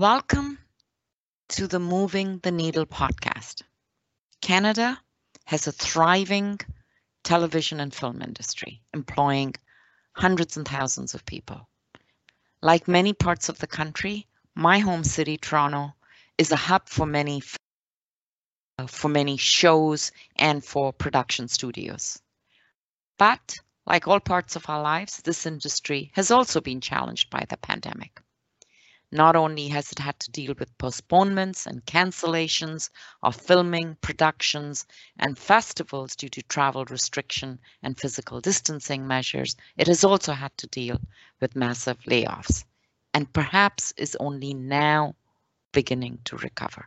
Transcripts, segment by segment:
Welcome to the Moving the Needle podcast. Canada has a thriving television and film industry, employing hundreds and thousands of people. Like many parts of the country, my home city, Toronto, is a hub for many uh, for many shows and for production studios. But like all parts of our lives, this industry has also been challenged by the pandemic. Not only has it had to deal with postponements and cancellations of filming, productions, and festivals due to travel restriction and physical distancing measures, it has also had to deal with massive layoffs and perhaps is only now beginning to recover.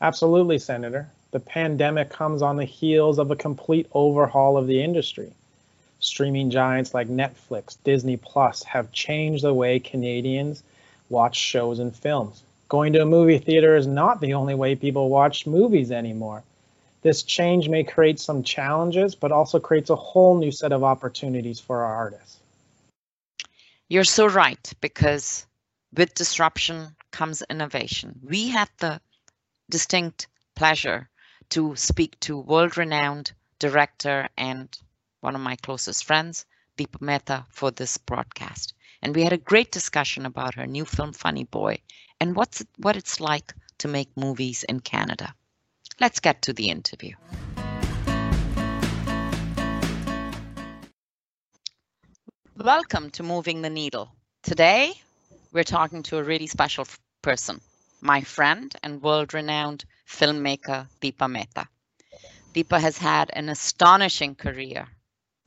Absolutely, Senator. The pandemic comes on the heels of a complete overhaul of the industry. Streaming giants like Netflix, Disney Plus have changed the way Canadians watch shows and films. Going to a movie theater is not the only way people watch movies anymore. This change may create some challenges, but also creates a whole new set of opportunities for our artists. You're so right, because with disruption comes innovation. We had the distinct pleasure to speak to world renowned director and one of my closest friends, Deepa Mehta, for this broadcast and we had a great discussion about her new film Funny Boy and what's what it's like to make movies in Canada. Let's get to the interview. Welcome to Moving the Needle. Today, we're talking to a really special person, my friend and world-renowned filmmaker Deepa Mehta. Deepa has had an astonishing career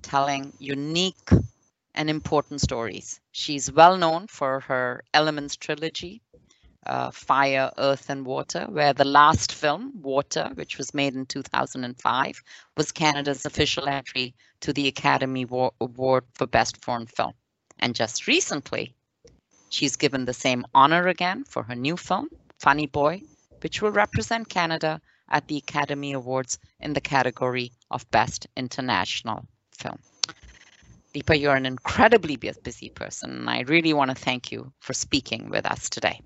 telling unique and important stories. She's well known for her Elements trilogy, uh, Fire, Earth, and Water, where the last film, Water, which was made in 2005, was Canada's official entry to the Academy Award for Best Foreign Film. And just recently, she's given the same honor again for her new film, Funny Boy, which will represent Canada at the Academy Awards in the category of Best International Film. Deepa, you're an incredibly busy person, and I really want to thank you for speaking with us today.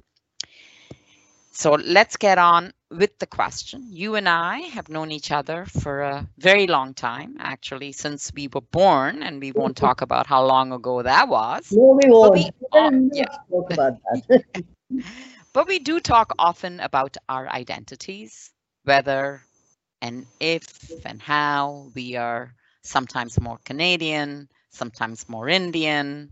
So let's get on with the question. You and I have known each other for a very long time, actually, since we were born, and we won't talk about how long ago that was. No, we won't. We, uh, yeah. talk about that. but we do talk often about our identities, whether and if and how we are sometimes more Canadian, sometimes more Indian.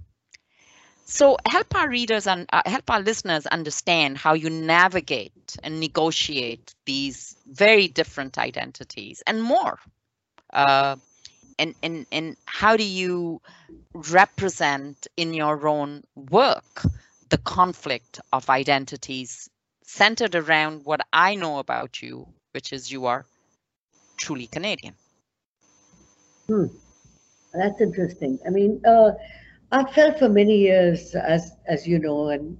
So help our readers and uh, help our listeners understand how you navigate and negotiate these very different identities and more. Uh, and, and, and how do you represent in your own work the conflict of identities centered around what I know about you, which is you are truly Canadian? Hmm. That's interesting. I mean, uh, I've felt for many years, as as you know, and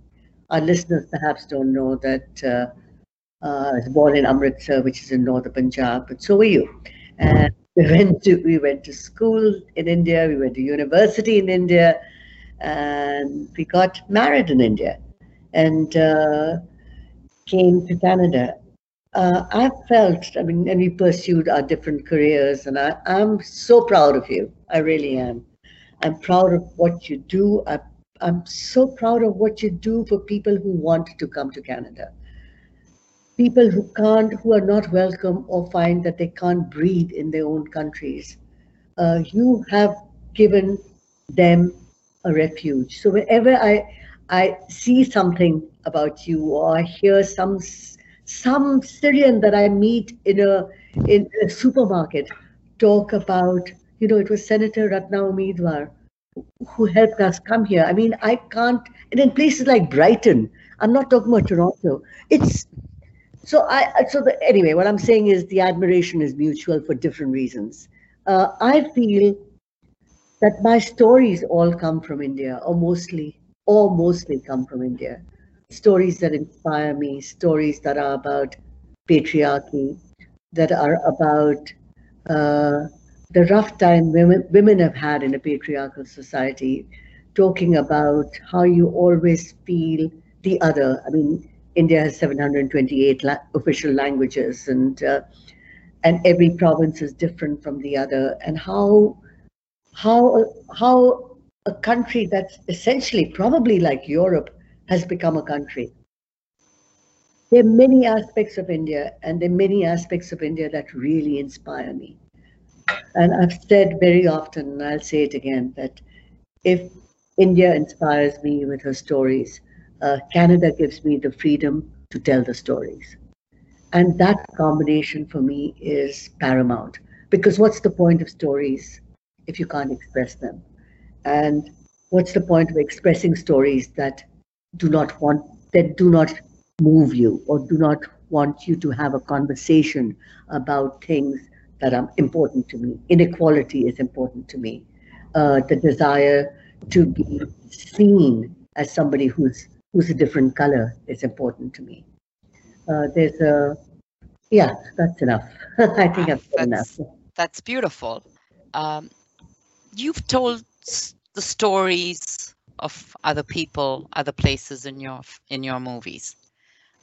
our listeners perhaps don't know that uh, uh, I was born in Amritsar, which is in northern Punjab, but so were you. And we went to we went to school in India, we went to university in India, and we got married in India, and uh, came to Canada uh, I felt, I mean, and we pursued our different careers, and I, I'm so proud of you. I really am. I'm proud of what you do. I, I'm so proud of what you do for people who want to come to Canada. People who can't, who are not welcome or find that they can't breathe in their own countries. Uh, you have given them a refuge. So whenever I, I see something about you or I hear some some Syrian that I meet in a in a supermarket talk about, you know, it was Senator Ratna Omidvar who helped us come here. I mean, I can't, and in places like Brighton, I'm not talking about Toronto. It's so I so the, anyway, what I'm saying is the admiration is mutual for different reasons. Uh, I feel that my stories all come from India, or mostly, or mostly come from India stories that inspire me, stories that are about patriarchy, that are about uh, the rough time women, women have had in a patriarchal society, talking about how you always feel the other. I mean, India has 728 la- official languages, and uh, and every province is different from the other. And how how how a country that's essentially probably like Europe has become a country. There are many aspects of India, and there are many aspects of India that really inspire me. And I've said very often, and I'll say it again, that if India inspires me with her stories, uh, Canada gives me the freedom to tell the stories. And that combination for me is paramount. Because what's the point of stories if you can't express them? And what's the point of expressing stories that do not want, that do not move you or do not want you to have a conversation about things that are important to me. Inequality is important to me. Uh, the desire to be seen as somebody who's who's a different color is important to me. Uh, there's a yeah, that's enough. I think I've said enough. That's beautiful. Um, you've told the stories of other people, other places in your in your movies.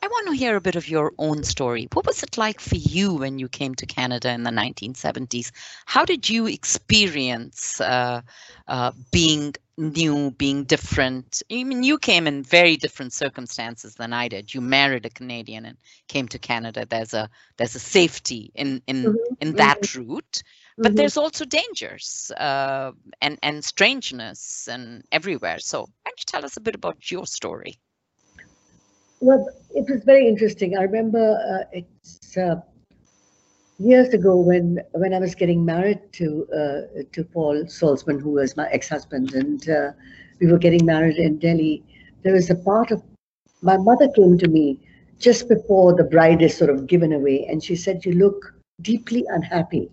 I want to hear a bit of your own story. What was it like for you when you came to Canada in the 1970s? How did you experience uh, uh, being new, being different? I mean, you came in very different circumstances than I did. You married a Canadian and came to Canada. There's a there's a safety in in mm-hmm. in that mm-hmm. route, but mm-hmm. there's also dangers uh, and and strangeness and everywhere. So, why don't you tell us a bit about your story? Well, it was very interesting. I remember uh, it's uh, years ago when when I was getting married to uh, to Paul Saltzman, who was my ex-husband, and uh, we were getting married in Delhi. There was a part of my mother came to me just before the bride is sort of given away, and she said, "You look deeply unhappy."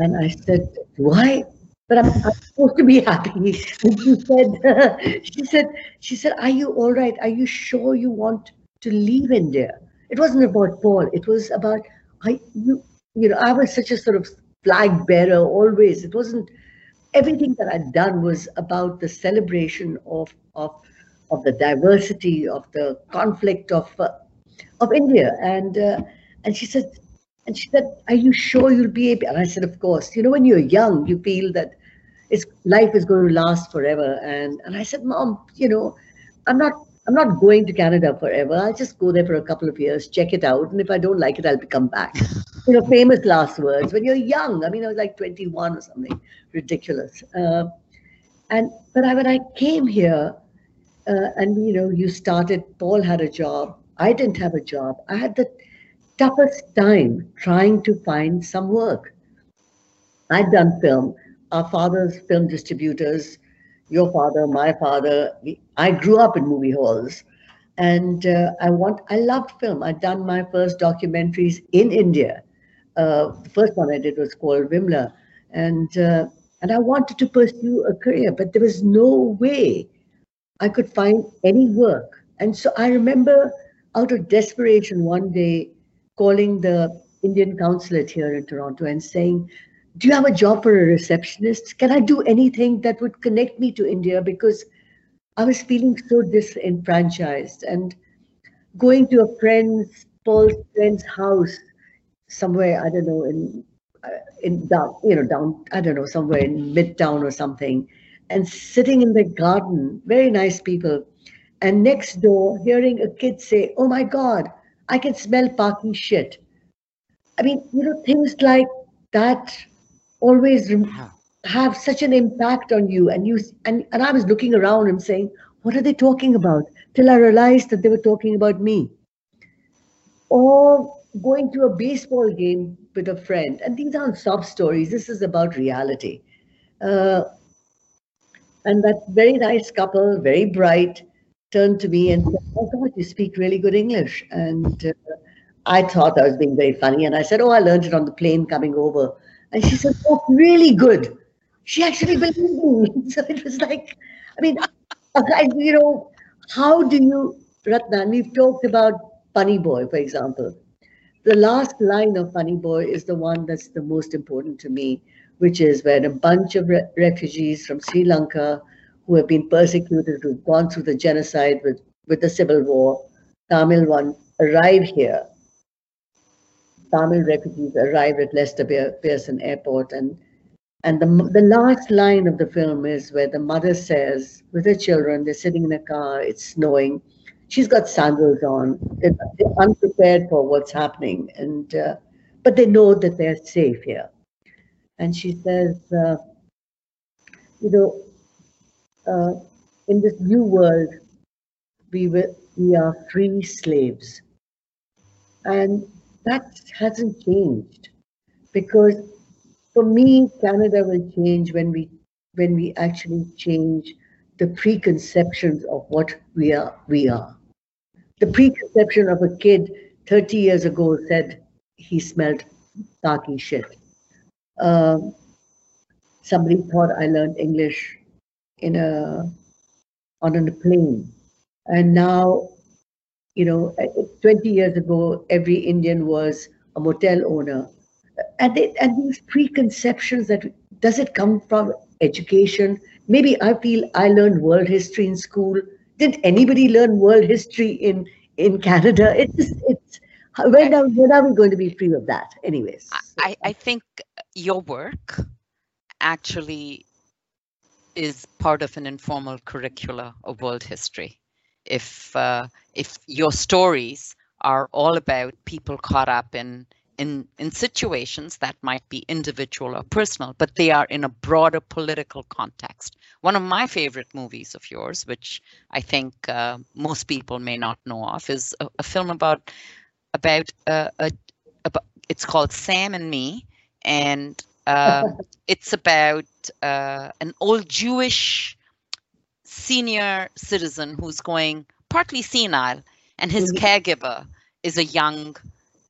And I said, "Why?" but I'm, I'm, supposed to be happy. And she said, she said, she said, are you all right? Are you sure you want to leave India? It wasn't about Paul. It was about, I, you, you know, I was such a sort of flag bearer always. It wasn't, everything that I'd done was about the celebration of, of, of the diversity, of the conflict of, uh, of India. And, uh, and she said, and she said, Are you sure you'll be able? And I said, Of course. You know, when you're young, you feel that it's life is going to last forever. And and I said, Mom, you know, I'm not I'm not going to Canada forever. I'll just go there for a couple of years, check it out, and if I don't like it, I'll come back. you know, famous last words. When you're young, I mean, I was like 21 or something, ridiculous. Uh, and but I, when I came here, uh, and you know, you started. Paul had a job. I didn't have a job. I had the toughest time trying to find some work. I'd done film our father's film distributors, your father, my father. We, I grew up in movie halls, and uh, I want. I loved film. I'd done my first documentaries in India. Uh, the first one I did was called Vimla, and uh, and I wanted to pursue a career, but there was no way I could find any work. And so I remember, out of desperation, one day calling the Indian consulate here in Toronto and saying, do you have a job for a receptionist? Can I do anything that would connect me to India? Because I was feeling so disenfranchised and going to a friend's, Paul's friend's house somewhere, I don't know, in uh, in down, you know, down, I don't know, somewhere in Midtown or something, and sitting in the garden, very nice people, and next door hearing a kid say, "Oh my God, I can smell Paki shit." I mean, you know, things like that always have such an impact on you and you and, and i was looking around and saying what are they talking about? Till i realized that they were talking about me. Or going to a baseball game with a friend and these aren't sob stories this is about reality. Uh, and that very nice couple very bright turned to me and said oh god you speak really good english and uh, i thought i was being very funny and i said oh i learned it on the plane coming over and she said, Oh, really good. She actually believed me. So it was like, I mean, I, you know, how do you, Ratna, we've talked about Funny Boy, for example. The last line of Funny Boy is the one that's the most important to me, which is when a bunch of re- refugees from Sri Lanka who have been persecuted, who've gone through the genocide with with the civil war, Tamil one arrive here. Tamil refugees arrive at Lester Pearson Airport, and and the the last line of the film is where the mother says, with her children, they're sitting in a car, it's snowing, she's got sandals on, they're, they're unprepared for what's happening, and uh, but they know that they're safe here. And she says, uh, you know, uh, in this new world, we, were, we are free slaves. And that hasn't changed because for me, Canada will change when we when we actually change the preconceptions of what we are we are. The preconception of a kid 30 years ago said he smelled Paki shit. Um, somebody thought I learned English in a on a plane, and now, you know, 20 years ago, every Indian was a motel owner, and and these preconceptions that does it come from education? Maybe I feel I learned world history in school. Did anybody learn world history in in Canada? It's it's when are, when are we going to be free of that? Anyways, I, I think your work actually is part of an informal curricula of world history. If uh, if your stories are all about people caught up in in in situations that might be individual or personal, but they are in a broader political context. One of my favorite movies of yours, which I think uh, most people may not know of, is a, a film about about uh, a, about it's called Sam and Me, and um, it's about uh, an old Jewish senior citizen who's going partly senile, and his mm-hmm. caregiver is a young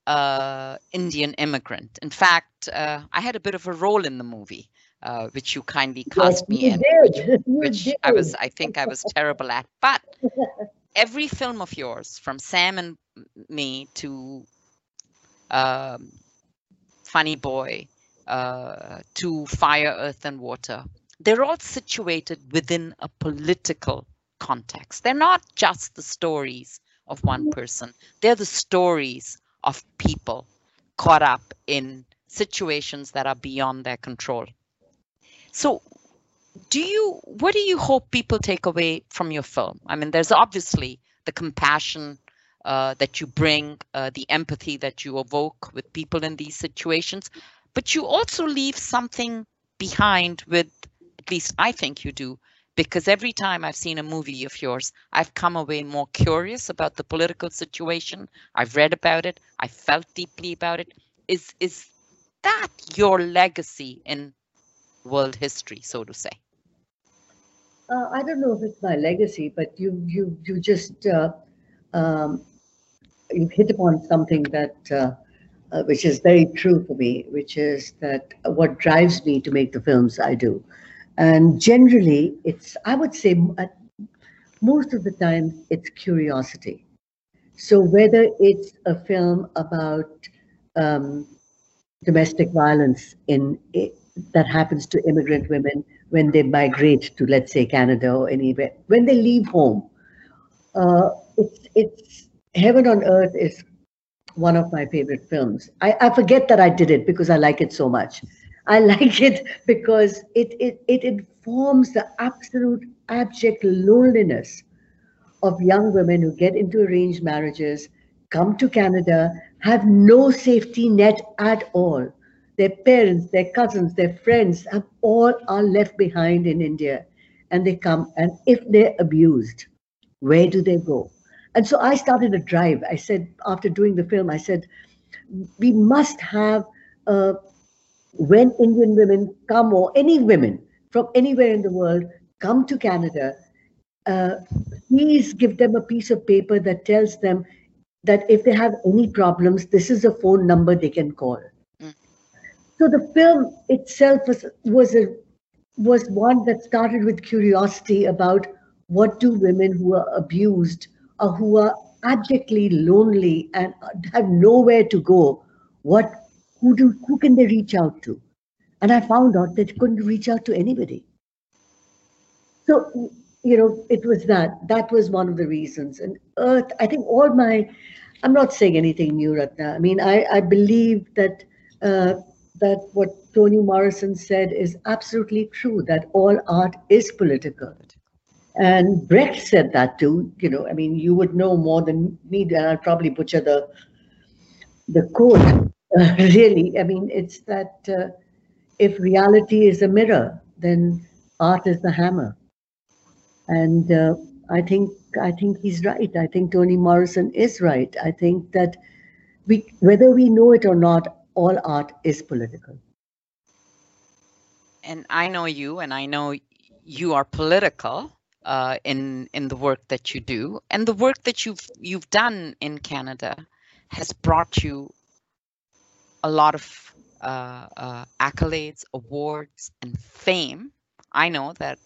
uh, Indian immigrant. In fact, uh, I had a bit of a role in the movie. Uh, which you kindly cast yes, me in, which, which I was, I think I was terrible at. But every film of yours, from Sam and me to um, Funny Boy uh, to fire, earth, and water. They're all situated within a political context. They're not just the stories of one person, they're the stories of people caught up in situations that are beyond their control. So, do you what do you hope people take away from your film? I mean, there's obviously the compassion uh, that you bring, uh, the empathy that you evoke with people in these situations but you also leave something behind with at least I think you do because every time I've seen a movie of yours, I've come away more curious about the political situation. I've read about it. I felt deeply about it. Is is that your legacy in world history, so to say? Uh, I don't know if it's my legacy, but you you you just uh, um, you've hit upon something that uh, uh, which is very true for me, which is that what drives me to make the films I do. And generally, it's, I would say, most of the time, it's curiosity. So whether it's a film about um, domestic violence in that happens to immigrant women when they migrate to, let's say, Canada or anywhere, when they leave home, uh, it's it's heaven on earth is one of my favorite films. I, I forget that I did it because I like it so much. I like it because it, it, it informs the absolute abject loneliness of young women who get into arranged marriages, come to Canada, have no safety net at all. Their parents, their cousins, their friends have all are left behind in India. And they come, and if they're abused, where do they go? And so I started a drive. I said, after doing the film, I said, we must have, uh, when Indian women come, or any women from anywhere in the world come to Canada, uh, please give them a piece of paper that tells them that if they have any problems, this is a phone number they can call. Mm. So the film itself was was a was one that started with curiosity about what do women who are abused uh, who are abjectly lonely and have nowhere to go, what who do who can they reach out to? And I found out that they couldn't reach out to anybody. So you know, it was that. That was one of the reasons. And Earth, I think all my, I'm not saying anything new, Ratna. I mean, I, I believe that uh, that what Toni Morrison said is absolutely true. That all art is political. And Brecht said that too. You know, I mean, you would know more than me, and I'll probably butcher the the quote. Really, I mean, it's that uh, if reality is a mirror, then art is the hammer. And uh, I think I think he's right. I think Toni Morrison is right. I think that we, whether we know it or not, all art is political. And I know you, and I know you are political uh, in in the work that you do, and the work that you've you've done in Canada has brought you a lot of uh, uh, accolades, awards, and fame. I know that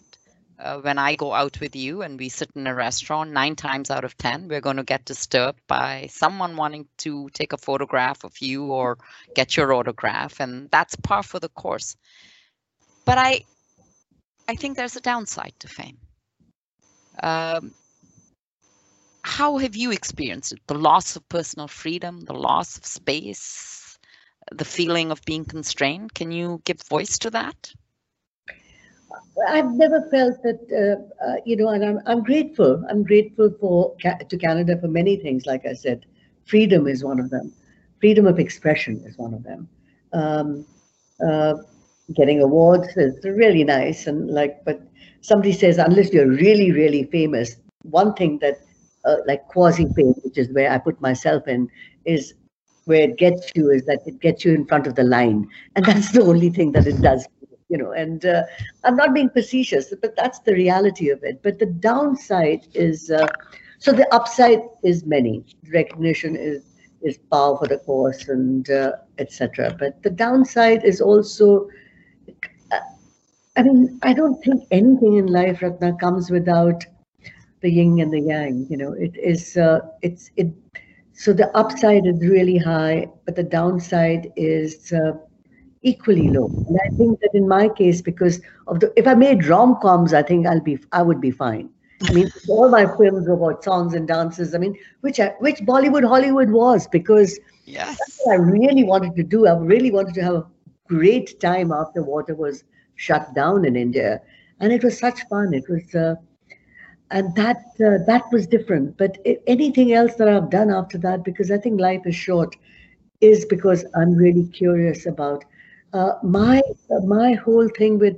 uh, when I go out with you and we sit in a restaurant, nine times out of 10, we're going to get disturbed by someone wanting to take a photograph of you or get your autograph. And that's par for the course. But I, I think there's a downside to fame. Um, how have you experienced it? The loss of personal freedom, the loss of space, the feeling of being constrained. Can you give voice to that? I've never felt that, uh, uh, you know, and I'm, I'm grateful. I'm grateful for to Canada for many things. Like I said, freedom is one of them. Freedom of expression is one of them. Um, uh, getting awards is really nice, and like, but somebody says unless you're really, really famous, one thing that uh, like quasi fame, which is where I put myself in, is where it gets you is that it gets you in front of the line, and that's the only thing that it does you know, and uh, I'm not being facetious, but that's the reality of it. But the downside is, uh, so the upside is many. Recognition is is par for the course and uh, etc. But the downside is also, I mean, I don't think anything in life, Ratna, comes without the yin and the yang. You know, it is, uh, it's, it, so the upside is really high, but the downside is, uh, equally low. And I think that in my case, because of the, if I made rom coms, I think I'll be, I would be fine. I mean, all my films were about songs and dances. I mean, which I, which Bollywood Hollywood was because yes. that's what I really wanted to do. I really wanted to have a great time after water was shut down in India, and it was such fun. It was, uh, and that uh, that was different. But anything else that I've done after that, because I think life is short, is because I'm really curious about uh, my my whole thing with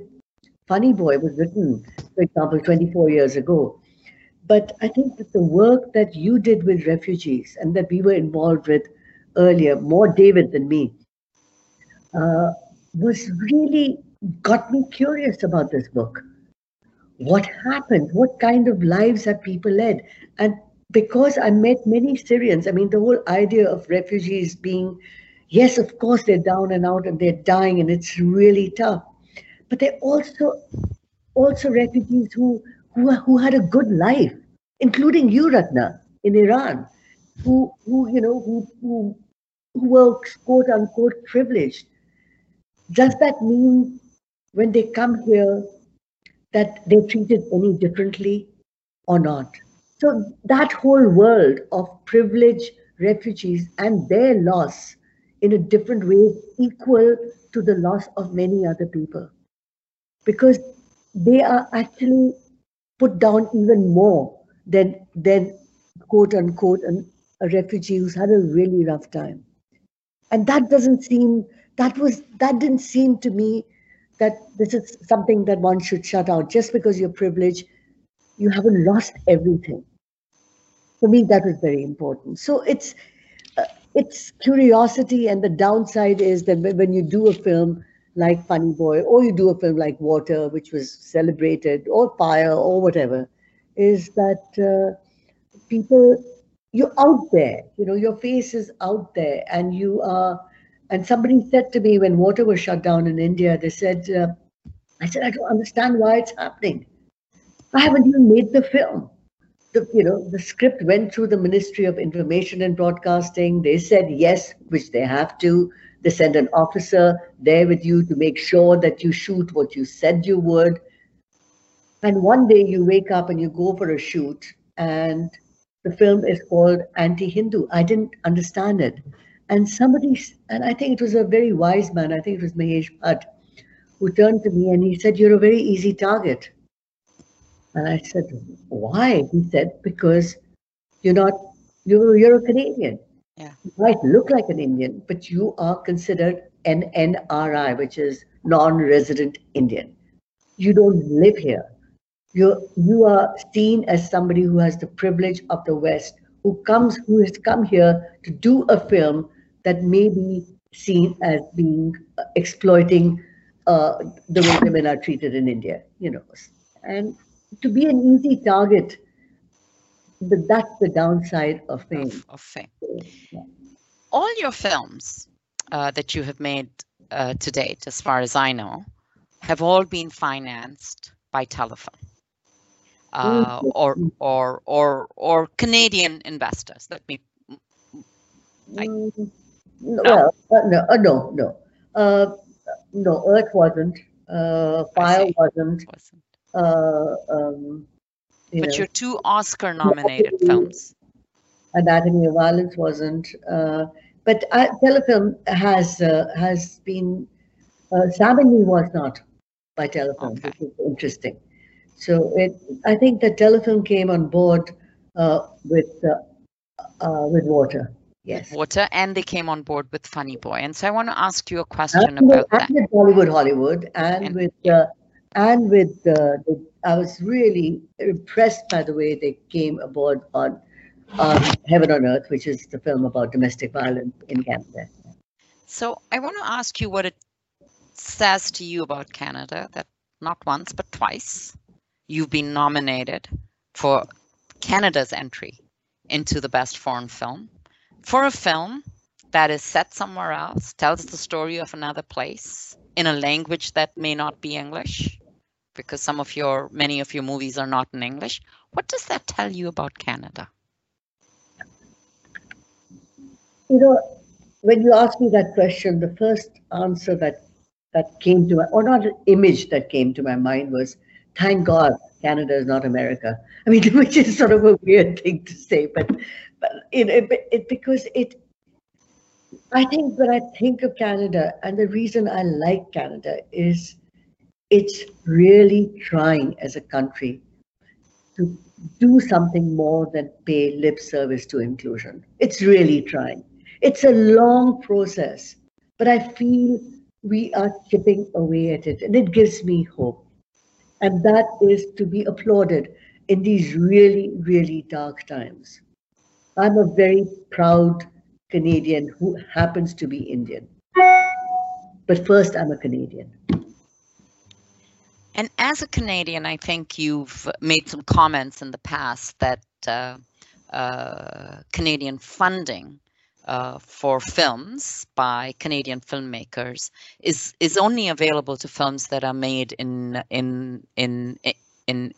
Funny Boy was written, for example, 24 years ago. But I think that the work that you did with refugees and that we were involved with earlier, more David than me, uh, was really got me curious about this book. What happened? What kind of lives have people led? And because I met many Syrians, I mean, the whole idea of refugees being yes, of course, they're down and out and they're dying and it's really tough. But they're also also refugees who who, who had a good life, including you, Ratna, in Iran, who who you know who who, who were quote unquote privileged. Does that mean when they come here that they're treated any differently or not? So that whole world of privileged refugees and their loss in a different way equal to the loss of many other people because they are actually put down even more than than quote unquote an, a refugee who's had a really rough time and that doesn't seem that was that didn't seem to me that this is something that one should shut out. Just because you're privileged you haven't lost everything. For me that was very important. So it's it's curiosity and the downside is that when you do a film like funny boy or you do a film like water which was celebrated or fire or whatever is that uh, people you're out there. You know your face is out there and you are and somebody said to me when water was shut down in india they said uh, i said i don't understand why it's happening i haven't even made the film the you know the script went through the Ministry of Information and Broadcasting. They said yes, which they have to. They send an officer there with you to make sure that you shoot what you said you would. And one day you wake up and you go for a shoot, and the film is called Anti Hindu. I didn't understand it. And somebody, and I think it was a very wise man, I think it was Mahesh Bhatt, who turned to me and he said, You're a very easy target. And I said, Why? He said, Because you're not, you're, you're a Canadian. Yeah. You might look like an Indian, but you are considered an NRI, which is non resident Indian. You don't live here. You're, you are seen as somebody who has the privilege of the West, who comes, who has come here to do a film that may be seen as being uh, exploiting uh, the way women are treated in India, you know. And to be an easy target, but that's the downside of fame. Of, of fame. All your films uh, that you have made uh, to date, as far as I know, have all been financed by Telefilm. Uh, or or or or Canadian investors. Let me. I, mm. Well, uh, no, uh, no, no, uh, no. Earth wasn't. Uh, Fire wasn't. wasn't. Uh, um, you but know. your two Oscar-nominated films. Anatomy of Violence wasn't. Uh, but uh, Telefilm has uh, has been. Uh, Me was not by Telefilm, okay. which is interesting. So it, I think the Telefilm came on board uh, with uh, uh, with water. Yes. Water, and they came on board with Funny Boy. And so I want to ask you a question and about with, that. With Bollywood, Hollywood, and, and with uh, and with the, the, I was really impressed by the way they came aboard on um, Heaven on Earth, which is the film about domestic violence in Canada. So I want to ask you what it says to you about Canada that not once but twice you've been nominated for Canada's entry into the best foreign film for a film that is set somewhere else, tells the story of another place in a language that may not be English, because some of your many of your movies are not in English. What does that tell you about Canada? You know, when you ask me that question, the first answer that that came to my, or not an image that came to my mind was thank God Canada is not America. I mean, which is sort of a weird thing to say, but but it, it, it because it. I think when I think of Canada, and the reason I like Canada is it's really trying as a country to do something more than pay lip service to inclusion. It's really trying. It's a long process, but I feel we are chipping away at it, and it gives me hope. And that is to be applauded in these really, really dark times. I'm a very proud Canadian who happens to be Indian. But first, I'm a Canadian. And as a Canadian, I think you've made some comments in the past that uh, uh, Canadian funding uh, for films by Canadian filmmakers is is only available to films that are made in in in in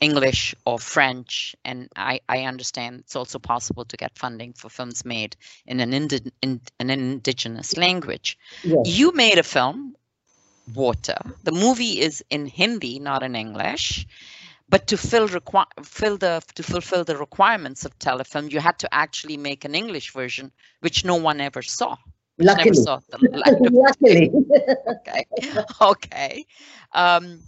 English or French, and I, I understand it's also possible to get funding for films made in an indi- in an indigenous language. Yes. You made a film, Water. The movie is in Hindi, not in English, but to fill requ- fill the to fulfill the requirements of telefilm you had to actually make an english version which no one ever saw luckily never saw the luckily okay okay um,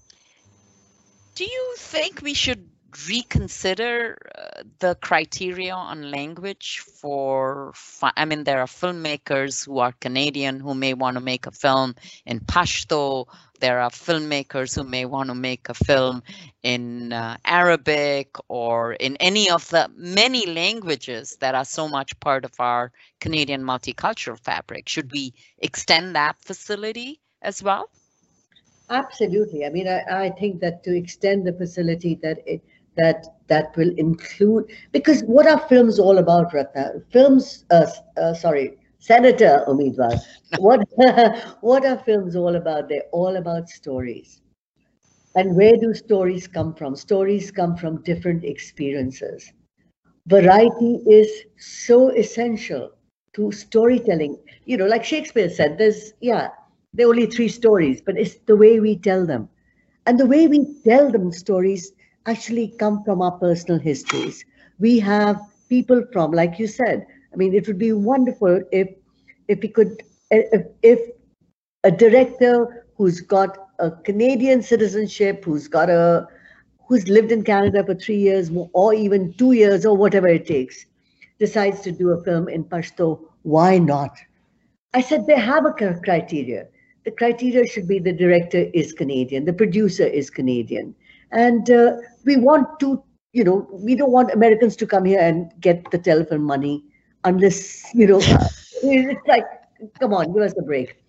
do you think we should reconsider uh, the criteria on language for i mean there are filmmakers who are canadian who may want to make a film in pashto. There are filmmakers who may want to make a film in uh, arabic or in any of the many languages that are so much part of our canadian multicultural fabric. Should we extend that facility as well absolutely i mean i, I think that to extend the facility that it that that will include because what are films all about, Ratna? Films, uh, uh, sorry, Senator Omidvar. what what are films all about? They're all about stories. And where do stories come from? Stories come from different experiences. Variety is so essential to storytelling. You know, like Shakespeare said, there's yeah, there are only three stories, but it's the way we tell them and the way we tell them stories actually come from our personal histories. We have people from, like you said, I mean, it would be wonderful if if we could, eh, if, if a director who's got a Canadian citizenship, who's got a, who's lived in Canada for three years or even two years or whatever it takes, decides to do a film in Pashto, why not? I said they have a criteria. The criteria should be the director is Canadian, the producer is Canadian. And uh, we want to, you know, we don't want Americans to come here and get the telefilm money unless, you know, it's like, come on, give us a break.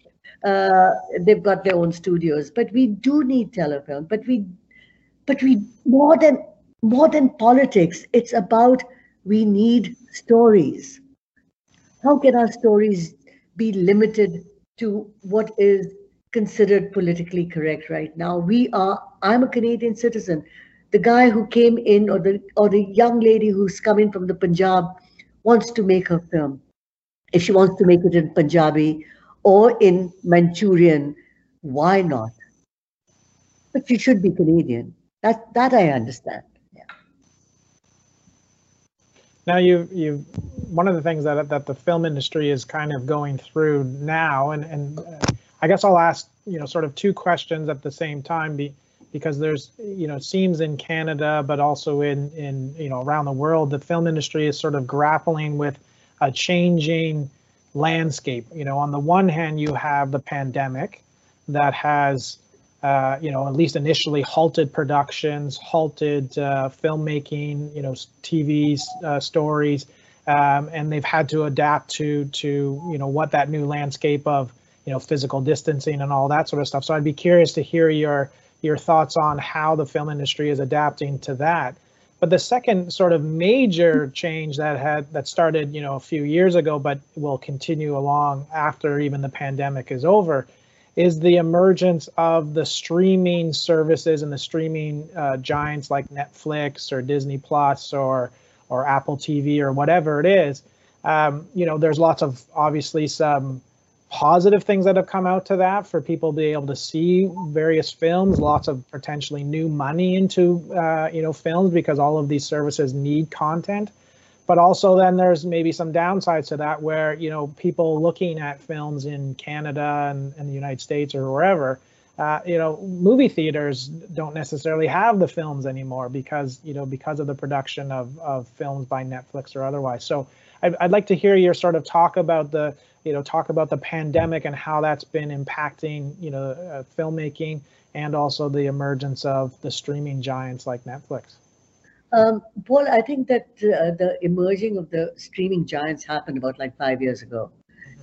Uh, they've got their own studios, but we do need telefilm. But we, but we more than more than politics. It's about we need stories. How can our stories be limited to what is considered politically correct right now? We are. I'm a Canadian citizen. The guy who came in, or the or the young lady who's coming from the Punjab, wants to make her film. If she wants to make it in Punjabi or in Manchurian, why not? But she should be Canadian. That that I understand. Yeah. Now you you one of the things that that the film industry is kind of going through now, and and uh, I guess I'll ask you know sort of two questions at the same time, be, because there's you know seems in Canada, but also in in you know around the world, the film industry is sort of grappling with a changing landscape. You know, on the one hand, you have the pandemic that has, uh, you know, at least initially halted productions, halted uh, filmmaking, you know, TV uh, stories, um, and they've had to adapt to to you know what that new landscape of you know physical distancing and all that sort of stuff. So I'd be curious to hear your your thoughts on how the film industry is adapting to that. But the second sort of major change that had that started, you know, a few years ago, but will continue along after even the pandemic is over, is the emergence of the streaming services and the streaming uh, giants like Netflix or Disney Plus or or Apple TV or whatever it is. Um, you know, there's lots of obviously some positive things that have come out to that for people to be able to see various films lots of potentially new money into uh, you know films because all of these services need content but also then there's maybe some downsides to that where you know people looking at films in canada and, and the united states or wherever uh, you know movie theaters don't necessarily have the films anymore because you know because of the production of, of films by netflix or otherwise so I'd, I'd like to hear your sort of talk about the you know, talk about the pandemic and how that's been impacting, you know, uh, filmmaking and also the emergence of the streaming giants like Netflix. Um, Paul, I think that uh, the emerging of the streaming giants happened about like five years ago,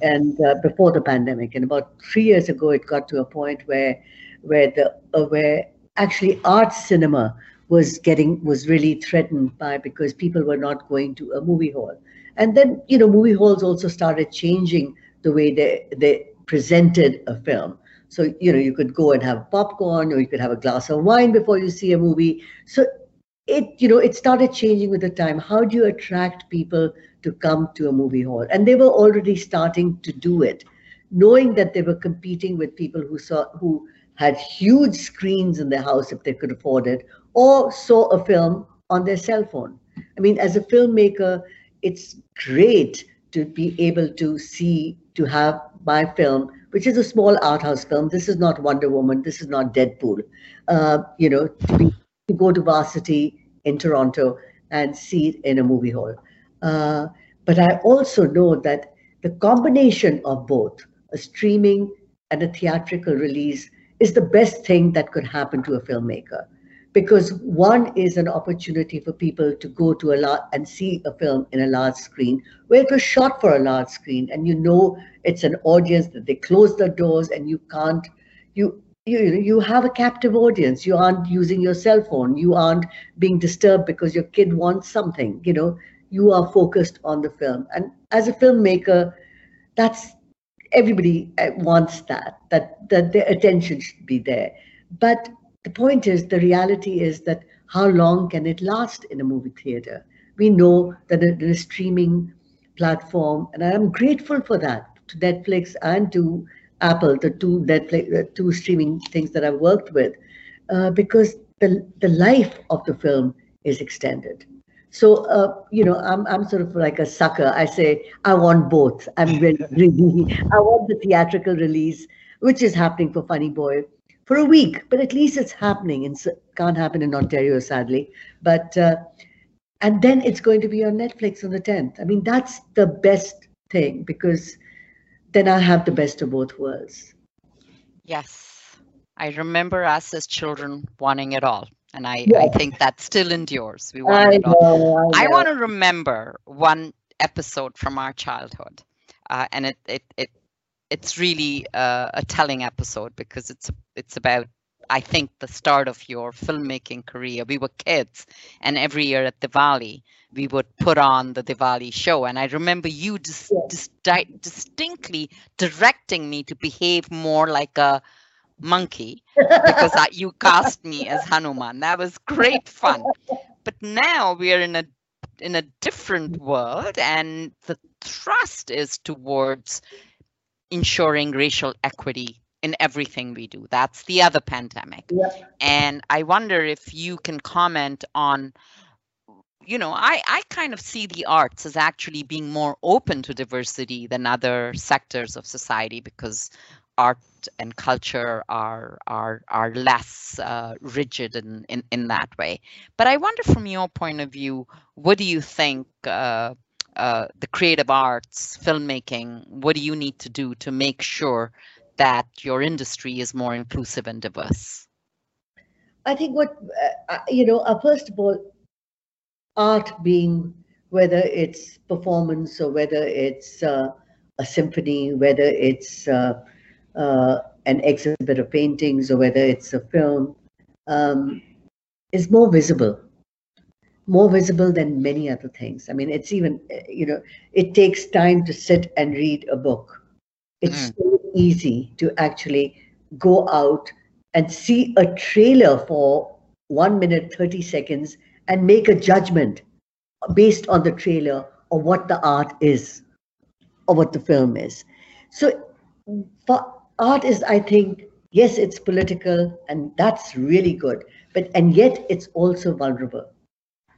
and uh, before the pandemic. And about three years ago, it got to a point where, where the uh, where actually art cinema was getting was really threatened by because people were not going to a movie hall. And then, you know, movie halls also started changing the way they, they presented a film. So, you know, you could go and have popcorn or you could have a glass of wine before you see a movie. So it, you know, it started changing with the time. How do you attract people to come to a movie hall? And they were already starting to do it, knowing that they were competing with people who saw who had huge screens in their house if they could afford it, or saw a film on their cell phone. I mean, as a filmmaker, it's great to be able to see, to have my film, which is a small art house film. This is not Wonder Woman. This is not Deadpool. Uh, you know, to, be, to go to Varsity in Toronto and see it in a movie hall. Uh, but I also know that the combination of both a streaming and a theatrical release is the best thing that could happen to a filmmaker because one is an opportunity for people to go to a lot and see a film in a large screen where it was shot for a large screen and you know it's an audience that they close the doors and you can't you you you have a captive audience. You aren't using your cell phone. You aren't being disturbed because your kid wants something you know. You are focused on the film. And as a filmmaker that's everybody uh, wants that that that their attention should be there. But the point is, the reality is that how long can it last in a movie theater? We know that the, streaming platform, and I'm grateful for that to Netflix and to Apple, the two the two streaming things that I've worked with. uh, because the, the life of the film is extended. So, uh, you know, I'm, I'm sort of like a sucker. I say, I want both. I'm really, really, I want the theatrical release, which is happening for Funny Boy for a week, but at least it's happening. It can't happen in Ontario, sadly. But, uh, and then it's going to be on Netflix on the 10th. I mean, that's the best thing because then I have the best of both worlds. Yes. I remember us as children wanting it all. And I, I think that still endures. We want I it all. Know, I, I want to remember one episode from our childhood. Uh, and it, it, it it's really uh, a telling episode because it's it's about I think the start of your filmmaking career. We were kids, and every year at Diwali, we would put on the Diwali show. And I remember you dis- dis- distinctly directing me to behave more like a monkey because I, you cast me as Hanuman. That was great fun. But now we are in a in a different world, and the thrust is towards ensuring racial equity in everything we do. That's the other pandemic. Yep. And I wonder if you can comment on you know, I, I kind of see the arts as actually being more open to diversity than other sectors of society because art and culture are are are less uh, rigid in, in in that way. But I wonder, from your point of view, what do you think uh, uh, the creative arts, filmmaking? What do you need to do to make sure that your industry is more inclusive and diverse? I think what, uh, uh, you know, uh, first of all, art being whether it's performance or whether it's uh, a symphony, whether it's uh, uh, an exhibit of paintings or whether it's a film, um, is more visible more visible than many other things. I mean, it's even, you know, it takes time to sit and read a book. It's mm. so easy to actually go out and see a trailer for one minute, 30 seconds and make a judgment based on the trailer or what the art is or what the film is. So, for art is, I think, yes, it's political and that's really good, but and yet it's also vulnerable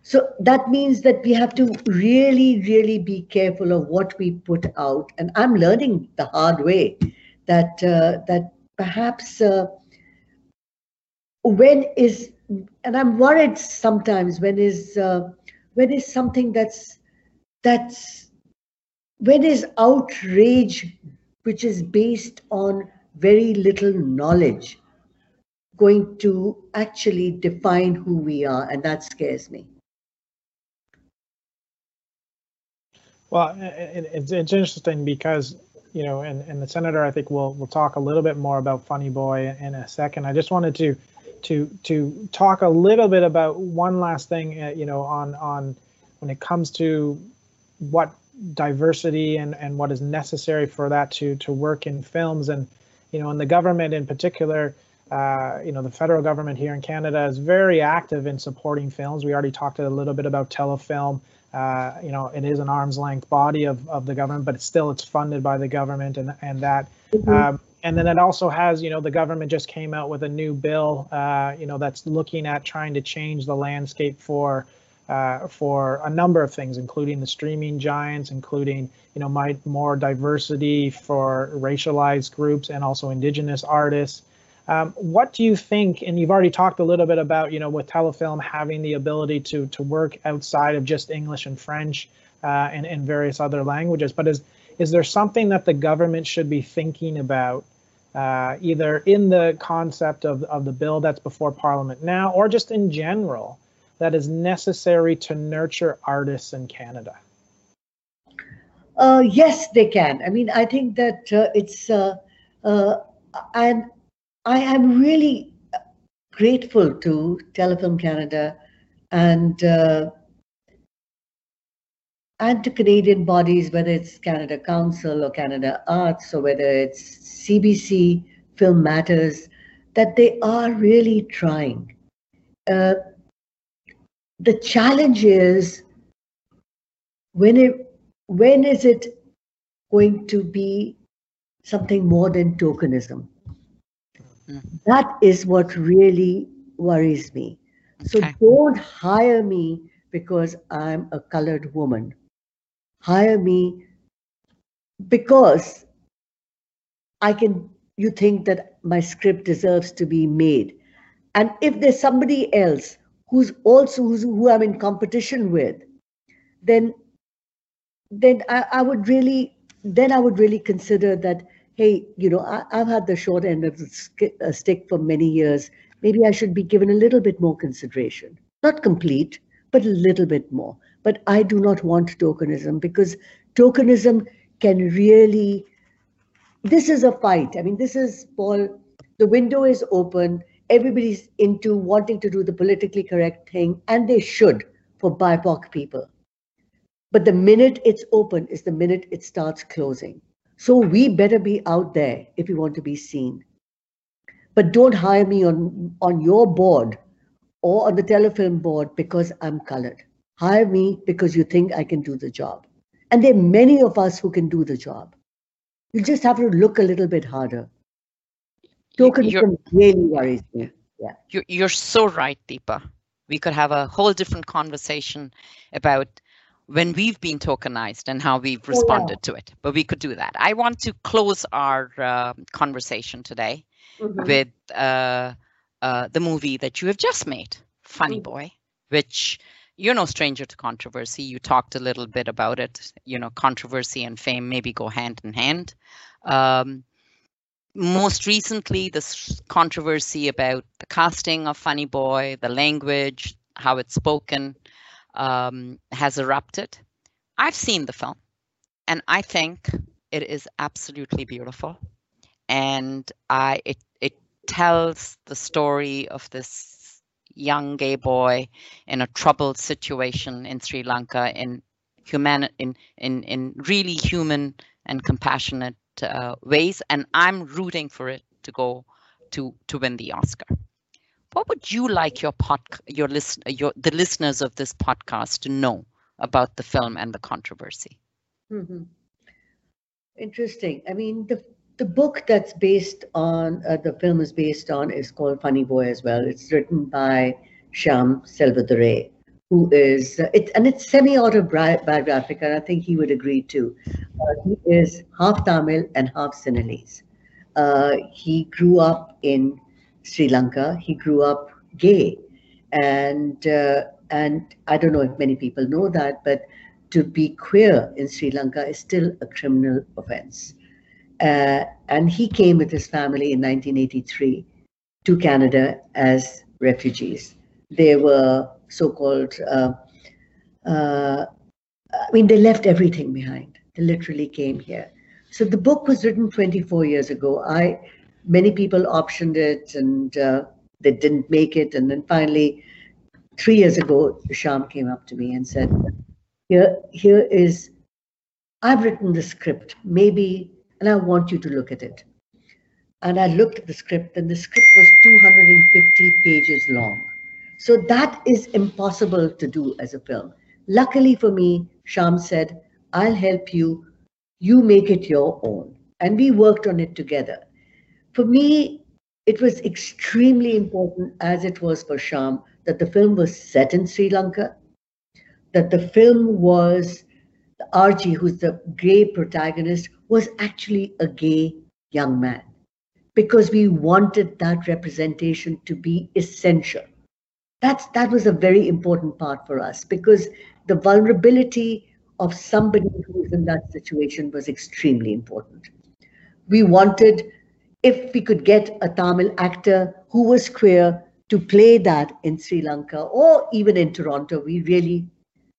so that means that we have to really, really be careful of what we put out. And I'm learning the hard way that uh, that perhaps uh, when is, and I'm worried sometimes when is uh, when is something that's that's when is outrage which is based on very little knowledge going to actually define who we are and that scares me Well, it's, it's interesting because, you know, and, and the senator, I think we'll, we'll talk a little bit more about Funny Boy in a second. I just wanted to, to, to talk a little bit about one last thing, uh, you know, on, on when it comes to what diversity and, and what is necessary for that to, to work in films. And, you know, in the government in particular, uh, you know, the federal government here in Canada is very active in supporting films. We already talked a little bit about Telefilm. Uh, you know, it is an arm's length body of, of the government, but it's still it's funded by the government and and that. Mm-hmm. Um, and then it also has, you know, the government just came out with a new bill, uh, you know, that's looking at trying to change the landscape for uh, for a number of things, including the streaming giants, including you know my, more diversity for racialized groups and also indigenous artists. Um, what do you think? And you've already talked a little bit about, you know, with Telefilm having the ability to to work outside of just English and French uh, and, and various other languages. But is is there something that the government should be thinking about, uh, either in the concept of of the bill that's before Parliament now, or just in general, that is necessary to nurture artists in Canada? Uh, yes, they can. I mean, I think that uh, it's uh, uh, and I am really grateful to Telefilm Canada and and to Canadian bodies, whether it's Canada Council or Canada Arts or whether it's CBC, Film Matters, that they are really trying. Uh, the challenge is when it when is it going to be something more than tokenism? That is what really worries me. So don't hire me because I'm a colored woman. Hire me because I can, you think that my script deserves to be made. And if there's somebody else who's also who's, who I'm in competition with, then then I, I would really then I would really consider that hey you know I, I've had the short end of the uh, stick for many years maybe I should be given a little bit more consideration not complete but a little bit more but I do not want tokenism because tokenism can really this is a fight I mean this is Paul the window is open everybody's into wanting to do the politically correct thing and they should for BIPOC people but the minute it's open is the minute it starts closing. So we better be out there if we want to be seen. But don't hire me on, on your board or on the Telefilm board because I'm colored. Hire me because you think I can do the job. And there are many of us who can do the job. You just have to look a little bit harder. Tokenism You're, really worries me. you- you're so right, Deepa. We could have a whole different conversation about when we've been tokenized and how we've yeah. responded to it, but we could do that. I want to close our uh, conversation today with uh, uh, the movie that you have just made, Funny Mhm. Boy, which you're no stranger to controversy. You talked a little bit about it. You know, controversy and fame maybe go hand in hand. Um, most recently, this controversy about the casting of Funny Boy, the language, how it's spoken, um, has erupted. I've seen the film, and I think it is absolutely beautiful. And I it tells the story of this young gay boy in a troubled situation in Sri Lanka in human in in in really human and compassionate uh, ways and I'm rooting for it to go to to win the Oscar. What would you like your pod your list your the listeners of this podcast to know about the film and the controversy? hmm Interesting. I mean, the the book that's based on uh, the film is based on is called Funny Boy as well. It's written by Shyam Selvadurai, who is uh, it and it's semi autobiographic, and I think he would agree too. Uh, he is half Tamil and half Sinhalese. Uh, he grew up in Sri Lanka. He grew up gay, and uh, and I don't know if many people know that, but to be queer in Sri Lanka is still a criminal offense. Uh, and he came with his family in 1983 to Canada as refugees. They were so-called. Uh, uh, I mean, they left everything behind. They literally came here. So the book was written 24 years ago. I many people optioned it and uh, they didn't make it. And then finally, three years ago, Shyam came up to me and said, "Here, here is. I've written the script. Maybe, and I want you to look at it." And I looked at the script, and the script was 250 pages long. So that is impossible to do as a film. Luckily for me, Shyam said, I'll help you. You make it your own. And we worked on it together. For me, it was extremely important, as it was for Shyam, that the film was set in Sri Lanka, that the film was, Arjie, who's the gay protagonist, was actually a gay young man because we wanted that representation to be essential. That's, that was a very important part for us because the vulnerability of somebody who is in that situation was extremely important. We wanted, if we could get a Tamil actor who was queer to play that in Sri Lanka or even in Toronto, we really,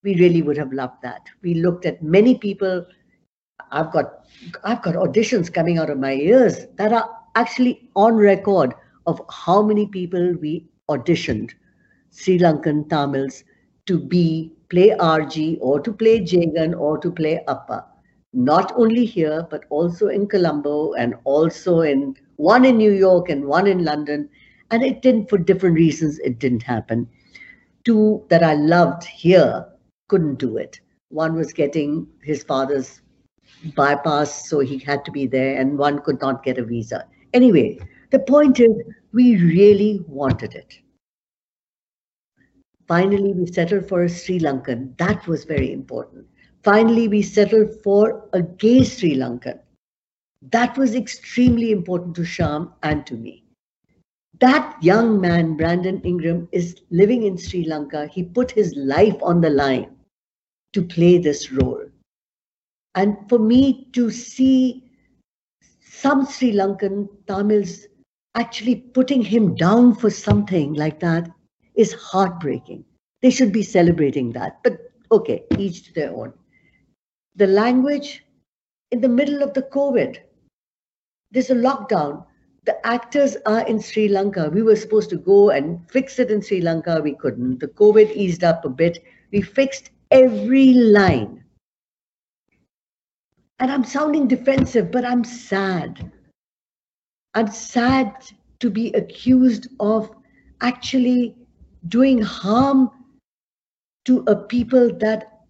we really would have loved that. We looked at many people. I've got, I've got auditions coming out of my ears that are actually on record of how many people we auditioned Sri Lankan Tamils to be play Arjie or to play Jagan or to play Appa. Not only here, but also in Colombo and also in one in New York and one in London. And it didn't, for different reasons, it didn't happen. Two that I loved here couldn't do it. One was getting his father's bypass, so he had to be there, and one could not get a visa. Anyway, the point is, we really wanted it. Finally, we settled for a Sri Lankan. That was very important. Finally, we settled for a gay Sri Lankan. That was extremely important to Shyam and to me. That young man, Brandon Ingram, is living in Sri Lanka. He put his life on the line to play this role. And for me to see some Sri Lankan Tamils actually putting him down for something like that is heartbreaking. They should be celebrating that. But okay, each to their own. The language in the middle of the COVID, there's a lockdown. The actors are in Sri Lanka. We were supposed to go and fix it in Sri Lanka. We couldn't. The COVID eased up a bit. We fixed every line. And I'm sounding defensive, but I'm sad. I'm sad to be accused of actually doing harm to a people that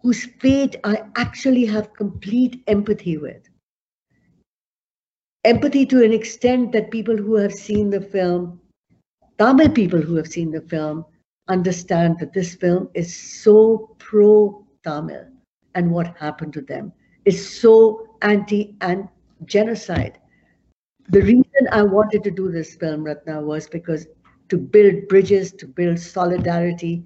whose fate I actually have complete empathy with. Empathy to an extent that people who have seen the film, Tamil people who have seen the film, understand that this film is so pro Tamil and what happened to them is so anti and genocide. The reason I wanted to do this film, Ratna, was because to build bridges, to build solidarity,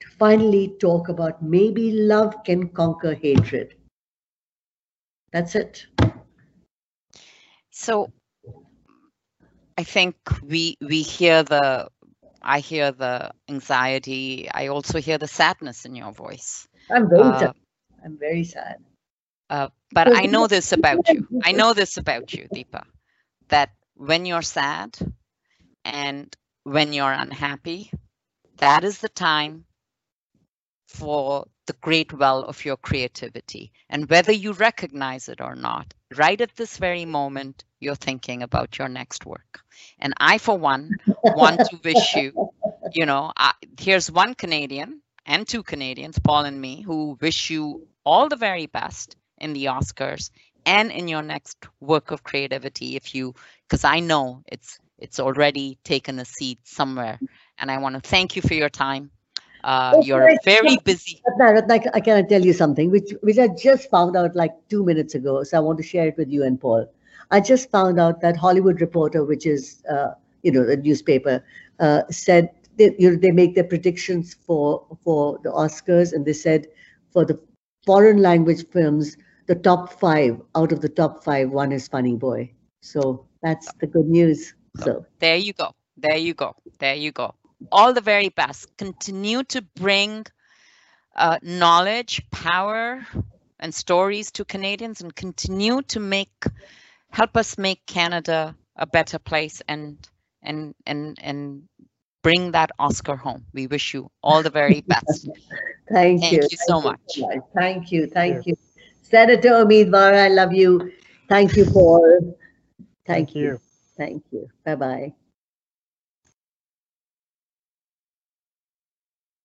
to finally talk about maybe love can conquer hatred. That's it. So I think we we hear the I hear the anxiety. I also hear the sadness in your voice. I'm very uh, sad. I'm very sad. Uh, but I know this about you. I know this about you, Deepa, that when you're sad and when you're unhappy, that is the time for the great well of your creativity. And whether you recognize it or not, right at this very moment, you're thinking about your next work. And I, for one, want to wish you, you know, I, here's one Canadian and two Canadians, Paul and me, who wish you all the very best in the Oscars and in your next work of creativity if you because I know it's it's already taken a seat somewhere and I want to thank you for your time. Uh, you're very busy. Ratna, I can tell you something which which I just found out like two minutes ago. So I want to share it with you and Paul. I just found out that Hollywood Reporter, which is uh, you know the newspaper, uh, said they, you know, they make their predictions for for the Oscars, and they said for the foreign language films, the top five out of the top five, one is Funny Boy. So that's the good news. So there you go. There you go. There you go. All the very best. Continue to bring uh, knowledge, power, and stories to Canadians, and continue to make help us make Canada a better place and and and and bring that Oscar home. We wish you all the very best. Thank, Thank you. you so much. Thank you. Thank you. Senator Omidvar, I love you. Thank you, Paul. Thank, Thank you. you. Thank you. Bye bye.